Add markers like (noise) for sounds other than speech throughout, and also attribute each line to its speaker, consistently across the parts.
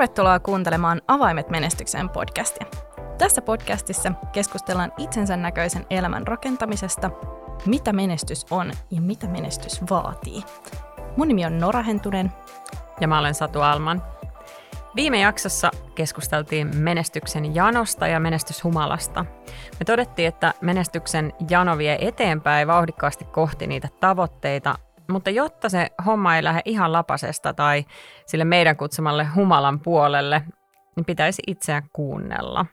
Speaker 1: Tervetuloa kuuntelemaan Avaimet menestykseen podcastia. Tässä podcastissa keskustellaan itsensä näköisen elämän rakentamisesta, mitä menestys on ja mitä menestys vaatii. Mun nimi on Nora Hentunen.
Speaker 2: Ja mä olen Satu Alman. Viime jaksossa keskusteltiin menestyksen janosta ja menestyshumalasta. Me todettiin, että menestyksen jano vie eteenpäin vauhdikkaasti kohti niitä tavoitteita, mutta jotta se homma ei lähde ihan lapasesta tai sille meidän kutsumalle humalan puolelle, niin pitäisi itseään kuunnella.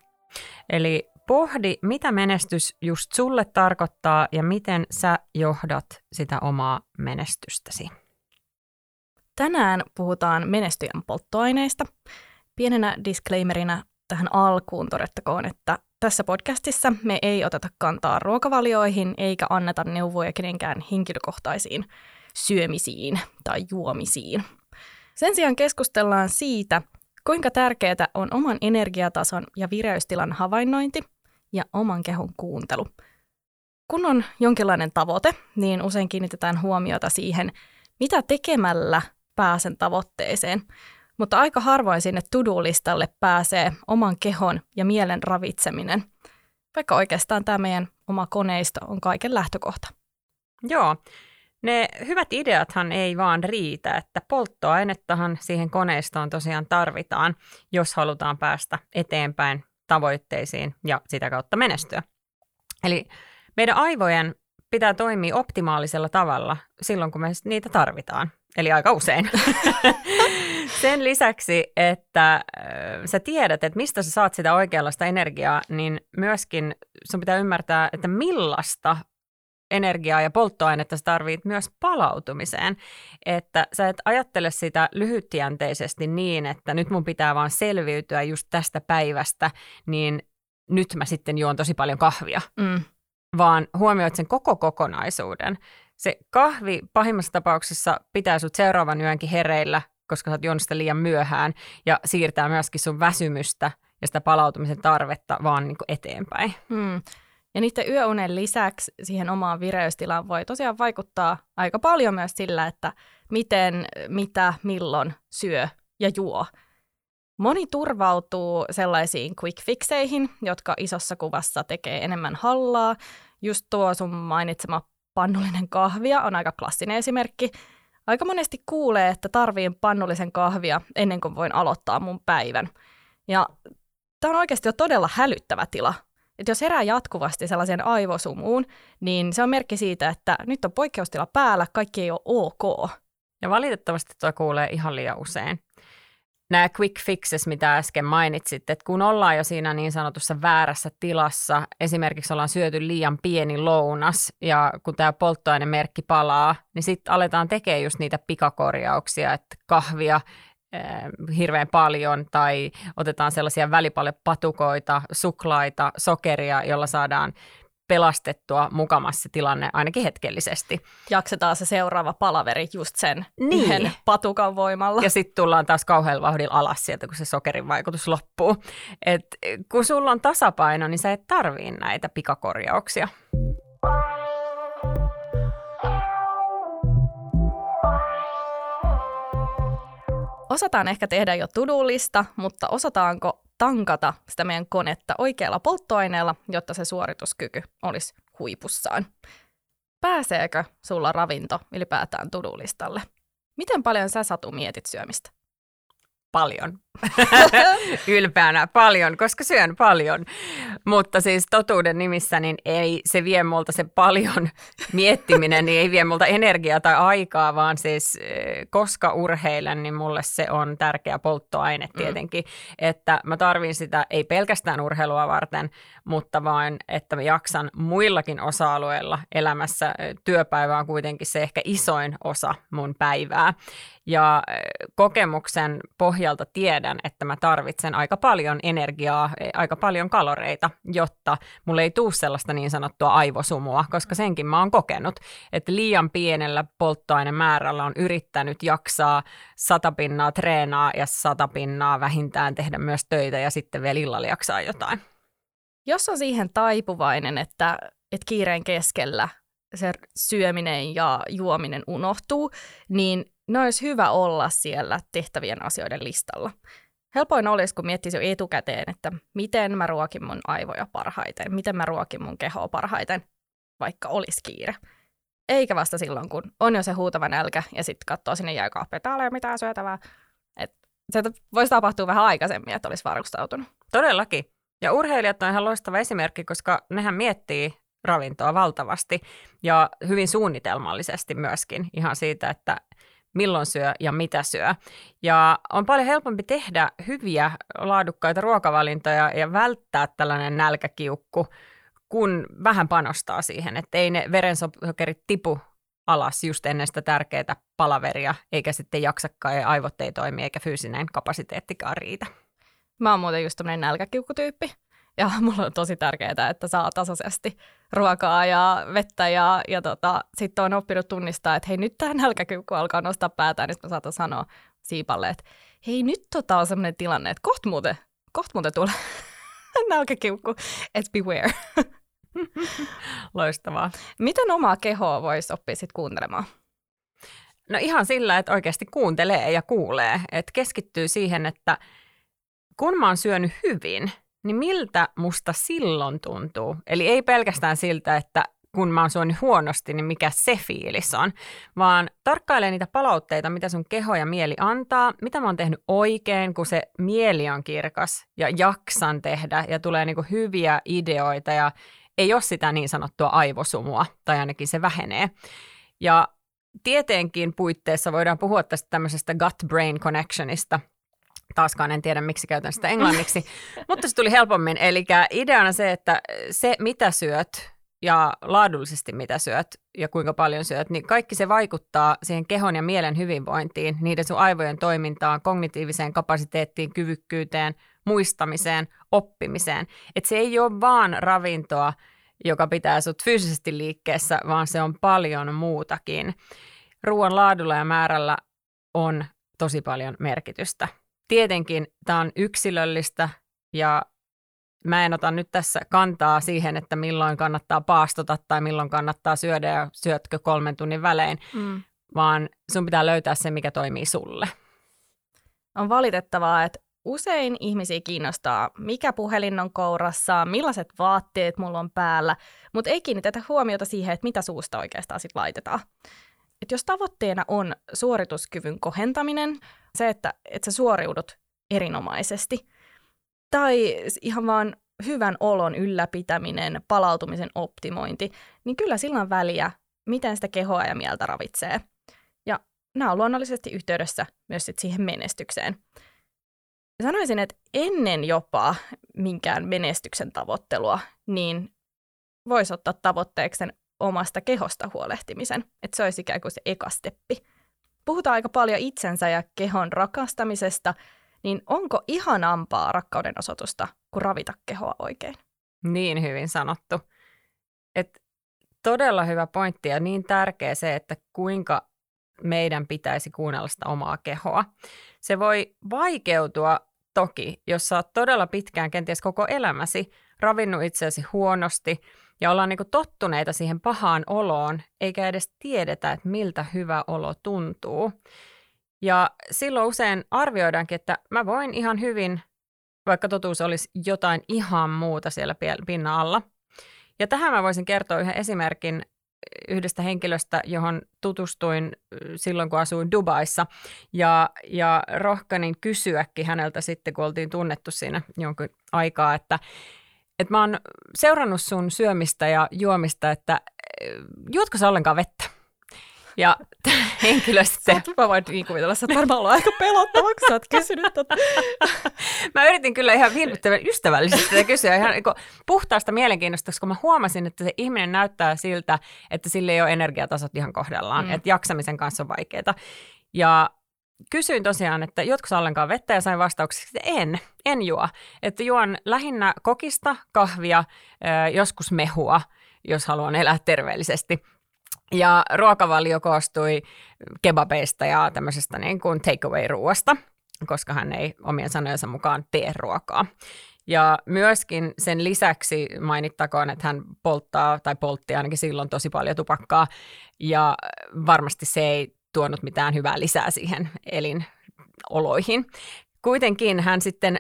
Speaker 2: Eli pohdi, mitä menestys just sulle tarkoittaa ja miten sä johdat sitä omaa menestystäsi.
Speaker 1: Tänään puhutaan menestyjän polttoaineista. Pienenä disclaimerina tähän alkuun todettakoon, että tässä podcastissa me ei oteta kantaa ruokavalioihin eikä anneta neuvoja kenenkään henkilökohtaisiin syömisiin tai juomisiin. Sen sijaan keskustellaan siitä, kuinka tärkeää on oman energiatason ja vireystilan havainnointi ja oman kehon kuuntelu. Kun on jonkinlainen tavoite, niin usein kiinnitetään huomiota siihen, mitä tekemällä pääsen tavoitteeseen. Mutta aika harvoin sinne to-do-listalle pääsee oman kehon ja mielen ravitseminen, vaikka oikeastaan tämä meidän oma koneisto on kaiken lähtökohta.
Speaker 2: Joo, ne hyvät ideathan ei vaan riitä, että polttoainettahan siihen koneistoon tosiaan tarvitaan, jos halutaan päästä eteenpäin tavoitteisiin ja sitä kautta menestyä. Eli meidän aivojen pitää toimia optimaalisella tavalla silloin, kun me niitä tarvitaan, eli aika usein. (laughs) Sen lisäksi, että sä tiedät, että mistä sä saat sitä oikeanlaista energiaa, niin myöskin sun pitää ymmärtää, että millaista energiaa ja polttoainetta sä tarvit myös palautumiseen. Että sä et ajattele sitä lyhytjänteisesti niin, että nyt mun pitää vaan selviytyä just tästä päivästä, niin nyt mä sitten juon tosi paljon kahvia. Mm. Vaan huomioit sen koko kokonaisuuden. Se kahvi pahimmassa tapauksessa pitää sut seuraavan yönkin hereillä, koska sä oot juonut sitä liian myöhään ja siirtää myöskin sun väsymystä ja sitä palautumisen tarvetta vaan niin eteenpäin. Mm.
Speaker 1: Ja niiden yöunen lisäksi siihen omaan vireystilaan voi tosiaan vaikuttaa aika paljon myös sillä, että miten, mitä, milloin syö ja juo. Moni turvautuu sellaisiin quick fixeihin, jotka isossa kuvassa tekee enemmän hallaa. Just tuo sun mainitsema pannullinen kahvia on aika klassinen esimerkki. Aika monesti kuulee, että tarviin pannullisen kahvia ennen kuin voin aloittaa mun päivän. Ja tämä on oikeasti jo todella hälyttävä tila että jos herää jatkuvasti sellaisen aivosumuun, niin se on merkki siitä, että nyt on poikkeustila päällä, kaikki ei ole ok.
Speaker 2: Ja valitettavasti tuo kuulee ihan liian usein. Nämä quick fixes, mitä äsken mainitsit, että kun ollaan jo siinä niin sanotussa väärässä tilassa, esimerkiksi ollaan syöty liian pieni lounas ja kun tämä polttoainemerkki palaa, niin sitten aletaan tekemään just niitä pikakorjauksia, että kahvia hirveän paljon tai otetaan sellaisia välipalepatukoita, suklaita, sokeria, jolla saadaan pelastettua mukamassa tilanne ainakin hetkellisesti.
Speaker 1: Jaksetaan se seuraava palaveri just sen niin. yhden patukan voimalla.
Speaker 2: Ja sitten tullaan taas kauhealla vauhdilla alas sieltä, kun se sokerin vaikutus loppuu. Et kun sulla on tasapaino, niin sä et tarvii näitä pikakorjauksia.
Speaker 1: Osataan ehkä tehdä jo tudulista, mutta osataanko tankata sitä meidän konetta oikealla polttoaineella, jotta se suorituskyky olisi huipussaan? Pääseekö sulla ravinto ylipäätään tudulistalle? Miten paljon sä Satu mietit syömistä?
Speaker 2: Paljon. (laughs) Ylpeänä paljon, koska syön paljon. Mutta siis totuuden nimissä niin ei se vie multa se paljon (laughs) miettiminen, niin ei vie multa energiaa tai aikaa, vaan siis eh, koska urheilen, niin mulle se on tärkeä polttoaine mm. tietenkin. Mm. Että mä tarvin sitä ei pelkästään urheilua varten, mutta vaan, että mä jaksan muillakin osa-alueilla elämässä. Työpäivä on kuitenkin se ehkä isoin osa mun päivää. Ja kokemuksen pohjalta tiedän, että mä tarvitsen aika paljon energiaa, e, aika paljon kaloreita, jotta mulle ei tule sellaista niin sanottua aivosumua, koska senkin mä oon kokenut, että liian pienellä polttoainemäärällä on yrittänyt jaksaa sata pinnaa treenaa ja sata pinnaa vähintään tehdä myös töitä ja sitten vielä illalla jaksaa jotain.
Speaker 1: Jos on siihen taipuvainen, että, että kiireen keskellä se syöminen ja juominen unohtuu, niin ne olisi hyvä olla siellä tehtävien asioiden listalla. Helpoin olisi, kun miettisi jo etukäteen, että miten mä ruokin mun aivoja parhaiten, miten mä ruokin mun kehoa parhaiten, vaikka olisi kiire. Eikä vasta silloin, kun on jo se huutava nälkä ja sitten katsoo sinne jääkaappia, että ei ole mitään syötävää. Et se voisi tapahtua vähän aikaisemmin, että olisi varustautunut.
Speaker 2: Todellakin. Ja urheilijat on ihan loistava esimerkki, koska nehän miettii ravintoa valtavasti ja hyvin suunnitelmallisesti myöskin ihan siitä, että milloin syö ja mitä syö. Ja on paljon helpompi tehdä hyviä, laadukkaita ruokavalintoja ja välttää tällainen nälkäkiukku, kun vähän panostaa siihen, että ei ne verensokerit tipu alas just ennen sitä tärkeää palaveria, eikä sitten jaksakaan ja aivot ei toimi, eikä fyysinen kapasiteettikaan riitä.
Speaker 1: Mä oon muuten just tämmöinen nälkäkiukkutyyppi. Ja (laughs) mulla on tosi tärkeää, että saa tasaisesti ruokaa ja vettä ja, ja tota, sitten on oppinut tunnistaa, että hei nyt tämä nälkäkiukku alkaa nostaa päätään, niin mä saatan sanoa siipalle, että hei nyt tota on sellainen tilanne, että kohta muuten, koht muuten tulee (laughs) nälkäkiukku, että beware. (laughs)
Speaker 2: Loistavaa.
Speaker 1: Miten omaa kehoa voisi oppia sitten kuuntelemaan?
Speaker 2: No ihan sillä, että oikeasti kuuntelee ja kuulee, että keskittyy siihen, että kun mä oon syönyt hyvin, niin miltä musta silloin tuntuu? Eli ei pelkästään siltä, että kun mä oon syönyt huonosti, niin mikä se fiilis on, vaan tarkkailee niitä palautteita, mitä sun keho ja mieli antaa, mitä mä oon tehnyt oikein, kun se mieli on kirkas ja jaksan tehdä ja tulee niinku hyviä ideoita ja ei ole sitä niin sanottua aivosumua, tai ainakin se vähenee. Ja tieteenkin puitteissa voidaan puhua tästä tämmöisestä gut-brain connectionista, taaskaan en tiedä, miksi käytän sitä englanniksi, (laughs) mutta se tuli helpommin. Eli ideana se, että se mitä syöt ja laadullisesti mitä syöt ja kuinka paljon syöt, niin kaikki se vaikuttaa siihen kehon ja mielen hyvinvointiin, niiden sun aivojen toimintaan, kognitiiviseen kapasiteettiin, kyvykkyyteen, muistamiseen, oppimiseen. Että se ei ole vaan ravintoa, joka pitää sut fyysisesti liikkeessä, vaan se on paljon muutakin. Ruoan laadulla ja määrällä on tosi paljon merkitystä. Tietenkin tämä on yksilöllistä ja mä en ota nyt tässä kantaa siihen, että milloin kannattaa paastota tai milloin kannattaa syödä ja syötkö kolmen tunnin välein, mm. vaan sun pitää löytää se, mikä toimii sulle.
Speaker 1: On valitettavaa, että usein ihmisiä kiinnostaa, mikä puhelin on kourassa, millaiset vaatteet mulla on päällä, mutta ei kiinnitetä huomiota siihen, että mitä suusta oikeastaan sit laitetaan. Et jos tavoitteena on suorituskyvyn kohentaminen, se, että, että sä suoriudut erinomaisesti, tai ihan vaan hyvän olon ylläpitäminen, palautumisen optimointi, niin kyllä sillä on väliä, miten sitä kehoa ja mieltä ravitsee. Ja nämä on luonnollisesti yhteydessä myös sit siihen menestykseen. Sanoisin, että ennen jopa minkään menestyksen tavoittelua, niin voisi ottaa tavoitteeksi omasta kehosta huolehtimisen. Että se olisi ikään kuin se eka steppi. Puhutaan aika paljon itsensä ja kehon rakastamisesta, niin onko ihanampaa rakkauden osoitusta kuin ravita kehoa oikein?
Speaker 2: Niin hyvin sanottu. Et todella hyvä pointti ja niin tärkeä se, että kuinka meidän pitäisi kuunnella sitä omaa kehoa. Se voi vaikeutua toki, jos sä oot todella pitkään, kenties koko elämäsi, ravinnut itseäsi huonosti ja ollaan niin tottuneita siihen pahaan oloon, eikä edes tiedetä, että miltä hyvä olo tuntuu. Ja silloin usein arvioidaankin, että mä voin ihan hyvin, vaikka totuus olisi jotain ihan muuta siellä pinnan alla. Ja tähän mä voisin kertoa yhden esimerkin yhdestä henkilöstä, johon tutustuin silloin, kun asuin Dubaissa. Ja, ja rohkanin kysyäkin häneltä sitten, kun oltiin tunnettu siinä jonkun aikaa, että, että mä oon seurannut sun syömistä ja juomista, että juotko sä ollenkaan vettä? Ja henkilö sitten...
Speaker 1: Mä voin niin kuvitella, että varmaan ollut aika pelottava, kun sä oot kysynyt tota. (laughs)
Speaker 2: mä yritin kyllä ihan vilpittävän ystävällisesti tätä kysyä ihan niin puhtaasta mielenkiinnosta, koska mä huomasin, että se ihminen näyttää siltä, että sille ei ole energiatasot ihan kohdallaan, mm. että jaksamisen kanssa on vaikeaa. Ja kysyin tosiaan, että jotko ollenkaan vettä ja sain vastaukseksi, että en, en juo. Että juon lähinnä kokista, kahvia, joskus mehua, jos haluan elää terveellisesti. Ja ruokavalio koostui kebabeista ja tämmöisestä niin kuin takeaway-ruoasta, koska hän ei omien sanojensa mukaan tee ruokaa. Ja myöskin sen lisäksi mainittakoon, että hän polttaa tai poltti ainakin silloin tosi paljon tupakkaa ja varmasti se ei tuonut mitään hyvää lisää siihen elinoloihin. kuitenkin hän sitten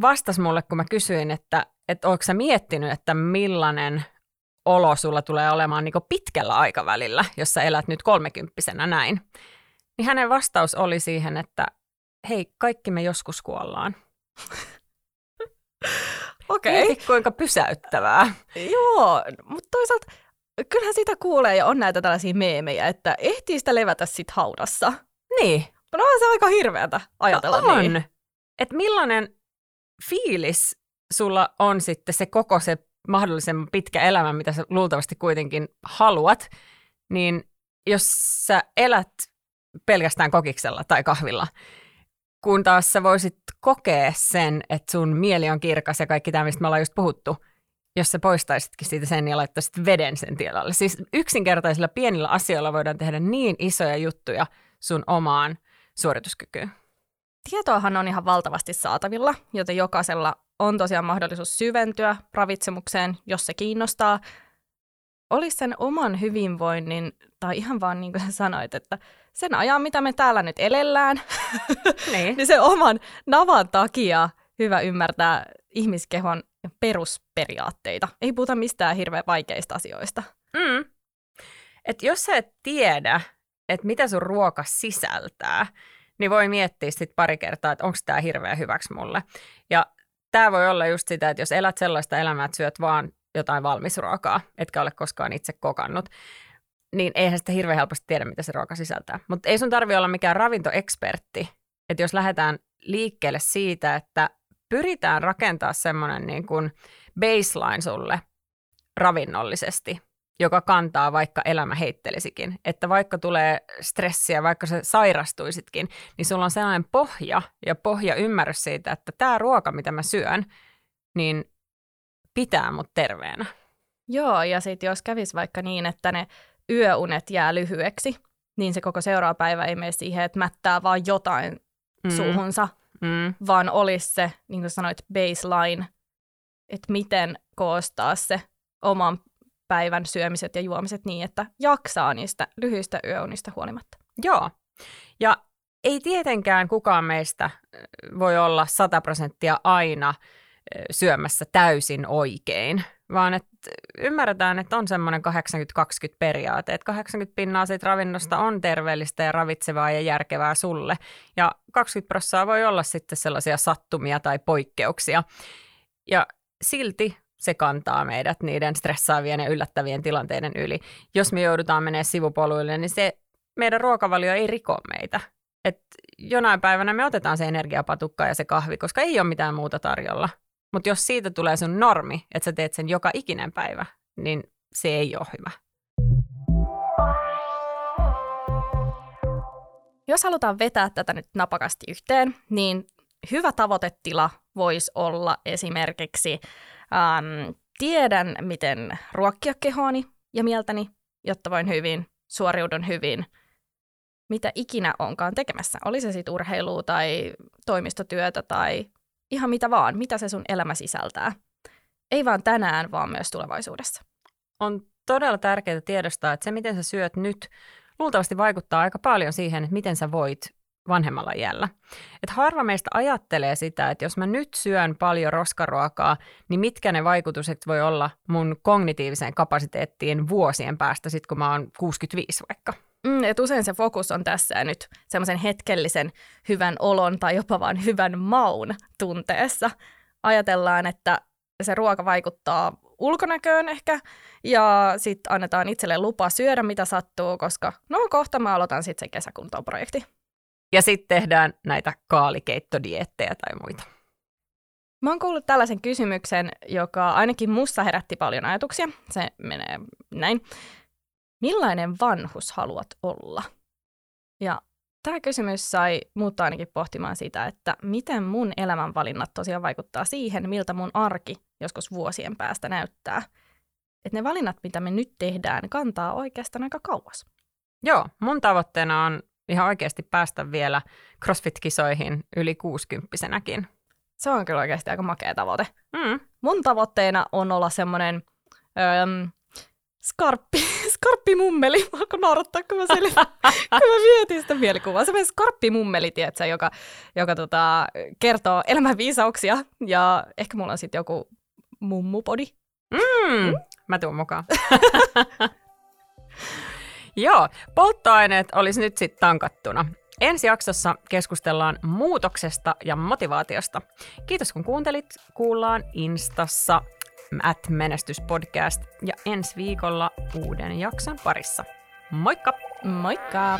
Speaker 2: vastasi mulle, kun mä kysyin, että, että onko sä miettinyt, että millainen olo sulla tulee olemaan niin pitkällä aikavälillä, jos sä elät nyt kolmekymppisenä näin. Niin hänen vastaus oli siihen, että hei, kaikki me joskus kuollaan. (laughs)
Speaker 1: Okei.
Speaker 2: Okay. kuinka pysäyttävää.
Speaker 1: Joo, mutta toisaalta kyllähän sitä kuulee ja on näitä tällaisia meemejä, että ehtii sitä levätä sit haudassa.
Speaker 2: Niin.
Speaker 1: No on se aika hirveätä ajatella
Speaker 2: no on.
Speaker 1: niin.
Speaker 2: Että millainen fiilis sulla on sitten se koko se mahdollisimman pitkä elämä, mitä sä luultavasti kuitenkin haluat, niin jos sä elät pelkästään kokiksella tai kahvilla, kun taas sä voisit kokea sen, että sun mieli on kirkas ja kaikki tämä, mistä me ollaan just puhuttu, jos sä poistaisitkin siitä sen ja laittaisit veden sen tilalle. Siis yksinkertaisilla pienillä asioilla voidaan tehdä niin isoja juttuja sun omaan suorituskykyyn.
Speaker 1: Tietoahan on ihan valtavasti saatavilla, joten jokaisella on tosiaan mahdollisuus syventyä ravitsemukseen, jos se kiinnostaa. Olisi sen oman hyvinvoinnin, tai ihan vaan niin kuin sä sanoit, että sen ajan, mitä me täällä nyt elellään, (laughs) niin. niin se oman navan takia hyvä ymmärtää ihmiskehon perusperiaatteita. Ei puhuta mistään hirveän vaikeista asioista.
Speaker 2: Mm. Et jos sä et tiedä, että mitä sun ruoka sisältää, niin voi miettiä sitten pari kertaa, että onko tämä hirveän hyväksi mulle. Ja tämä voi olla just sitä, että jos elät sellaista elämää, että syöt vaan jotain valmisruokaa, etkä ole koskaan itse kokannut, niin eihän sitä hirveän helposti tiedä, mitä se ruoka sisältää. Mutta ei sun tarvi olla mikään ravintoekspertti. Että jos lähdetään liikkeelle siitä, että pyritään rakentaa semmoinen niin kuin baseline sulle ravinnollisesti, joka kantaa vaikka elämä heittelisikin. Että vaikka tulee stressiä, vaikka se sairastuisitkin, niin sulla on sellainen pohja ja pohja ymmärrys siitä, että tämä ruoka, mitä mä syön, niin pitää mut terveenä.
Speaker 1: Joo, ja sitten jos kävisi vaikka niin, että ne yöunet jää lyhyeksi, niin se koko seuraava päivä ei mene siihen, että mättää vaan jotain mm. suuhunsa, mm. vaan olisi se, niin kuin sanoit, baseline, että miten koostaa se oman päivän syömiset ja juomiset niin, että jaksaa niistä lyhyistä yöunista huolimatta.
Speaker 2: Joo, ja ei tietenkään kukaan meistä voi olla 100 prosenttia aina syömässä täysin oikein, vaan että ymmärretään, että on semmoinen 80-20 periaate, että 80 pinnaa siitä ravinnosta on terveellistä ja ravitsevaa ja järkevää sulle, ja 20 prosenttia voi olla sitten sellaisia sattumia tai poikkeuksia. Ja silti se kantaa meidät niiden stressaavien ja yllättävien tilanteiden yli. Jos me joudutaan menemään sivupoluille, niin se meidän ruokavalio ei riko meitä. Et jonain päivänä me otetaan se energiapatukka ja se kahvi, koska ei ole mitään muuta tarjolla. Mutta jos siitä tulee sun normi, että sä teet sen joka ikinen päivä, niin se ei ole hyvä.
Speaker 1: Jos halutaan vetää tätä nyt napakasti yhteen, niin hyvä tavoitetila voisi olla esimerkiksi ähm, tiedän, miten ruokkia kehoani ja mieltäni, jotta voin hyvin, suoriudun hyvin, mitä ikinä onkaan tekemässä. Oli se sitten urheilua tai toimistotyötä tai ihan mitä vaan, mitä se sun elämä sisältää. Ei vaan tänään, vaan myös tulevaisuudessa.
Speaker 2: On todella tärkeää tiedostaa, että se miten sä syöt nyt luultavasti vaikuttaa aika paljon siihen, että miten sä voit vanhemmalla iällä. Et harva meistä ajattelee sitä, että jos mä nyt syön paljon roskaruokaa, niin mitkä ne vaikutukset voi olla mun kognitiiviseen kapasiteettiin vuosien päästä, sit kun mä oon 65 vaikka.
Speaker 1: Mm, et usein se fokus on tässä ja nyt semmoisen hetkellisen hyvän olon tai jopa vain hyvän maun tunteessa. Ajatellaan, että se ruoka vaikuttaa ulkonäköön ehkä, ja sitten annetaan itselle lupa syödä mitä sattuu, koska no kohta mä aloitan sitten sen kesäkuntoprojekti.
Speaker 2: Ja sitten tehdään näitä kaalikeittodiettejä tai muita.
Speaker 1: Mä oon kuullut tällaisen kysymyksen, joka ainakin mussa herätti paljon ajatuksia. Se menee näin. Millainen vanhus haluat olla? Ja tämä kysymys sai muuttaa ainakin pohtimaan sitä, että miten mun elämänvalinnat tosiaan vaikuttaa siihen, miltä mun arki joskus vuosien päästä näyttää. Että ne valinnat, mitä me nyt tehdään, kantaa oikeastaan aika kauas.
Speaker 2: Joo, mun tavoitteena on ihan oikeasti päästä vielä CrossFit-kisoihin yli kuusikymppisenäkin.
Speaker 1: Se on kyllä oikeasti aika makea tavoite. Mm. Mun tavoitteena on olla semmoinen öö, skarppi, skarppimummeli. (laughs) Mä alkoi naurattaa, kun mä, sel... (laughs) kun mä mietin sitä mielikuvaa. Se skarppimummeli, tiedätkö, joka, joka tota, kertoo elämän viisauksia. Ja ehkä mulla on sitten joku mummupodi.
Speaker 2: Mm, mä tuun mukaan. (laughs) Joo, polttoaineet olisi nyt sitten tankattuna. Ensi jaksossa keskustellaan muutoksesta ja motivaatiosta. Kiitos kun kuuntelit. Kuullaan Instassa at menestyspodcast ja ensi viikolla uuden jakson parissa. Moikka!
Speaker 1: Moikka!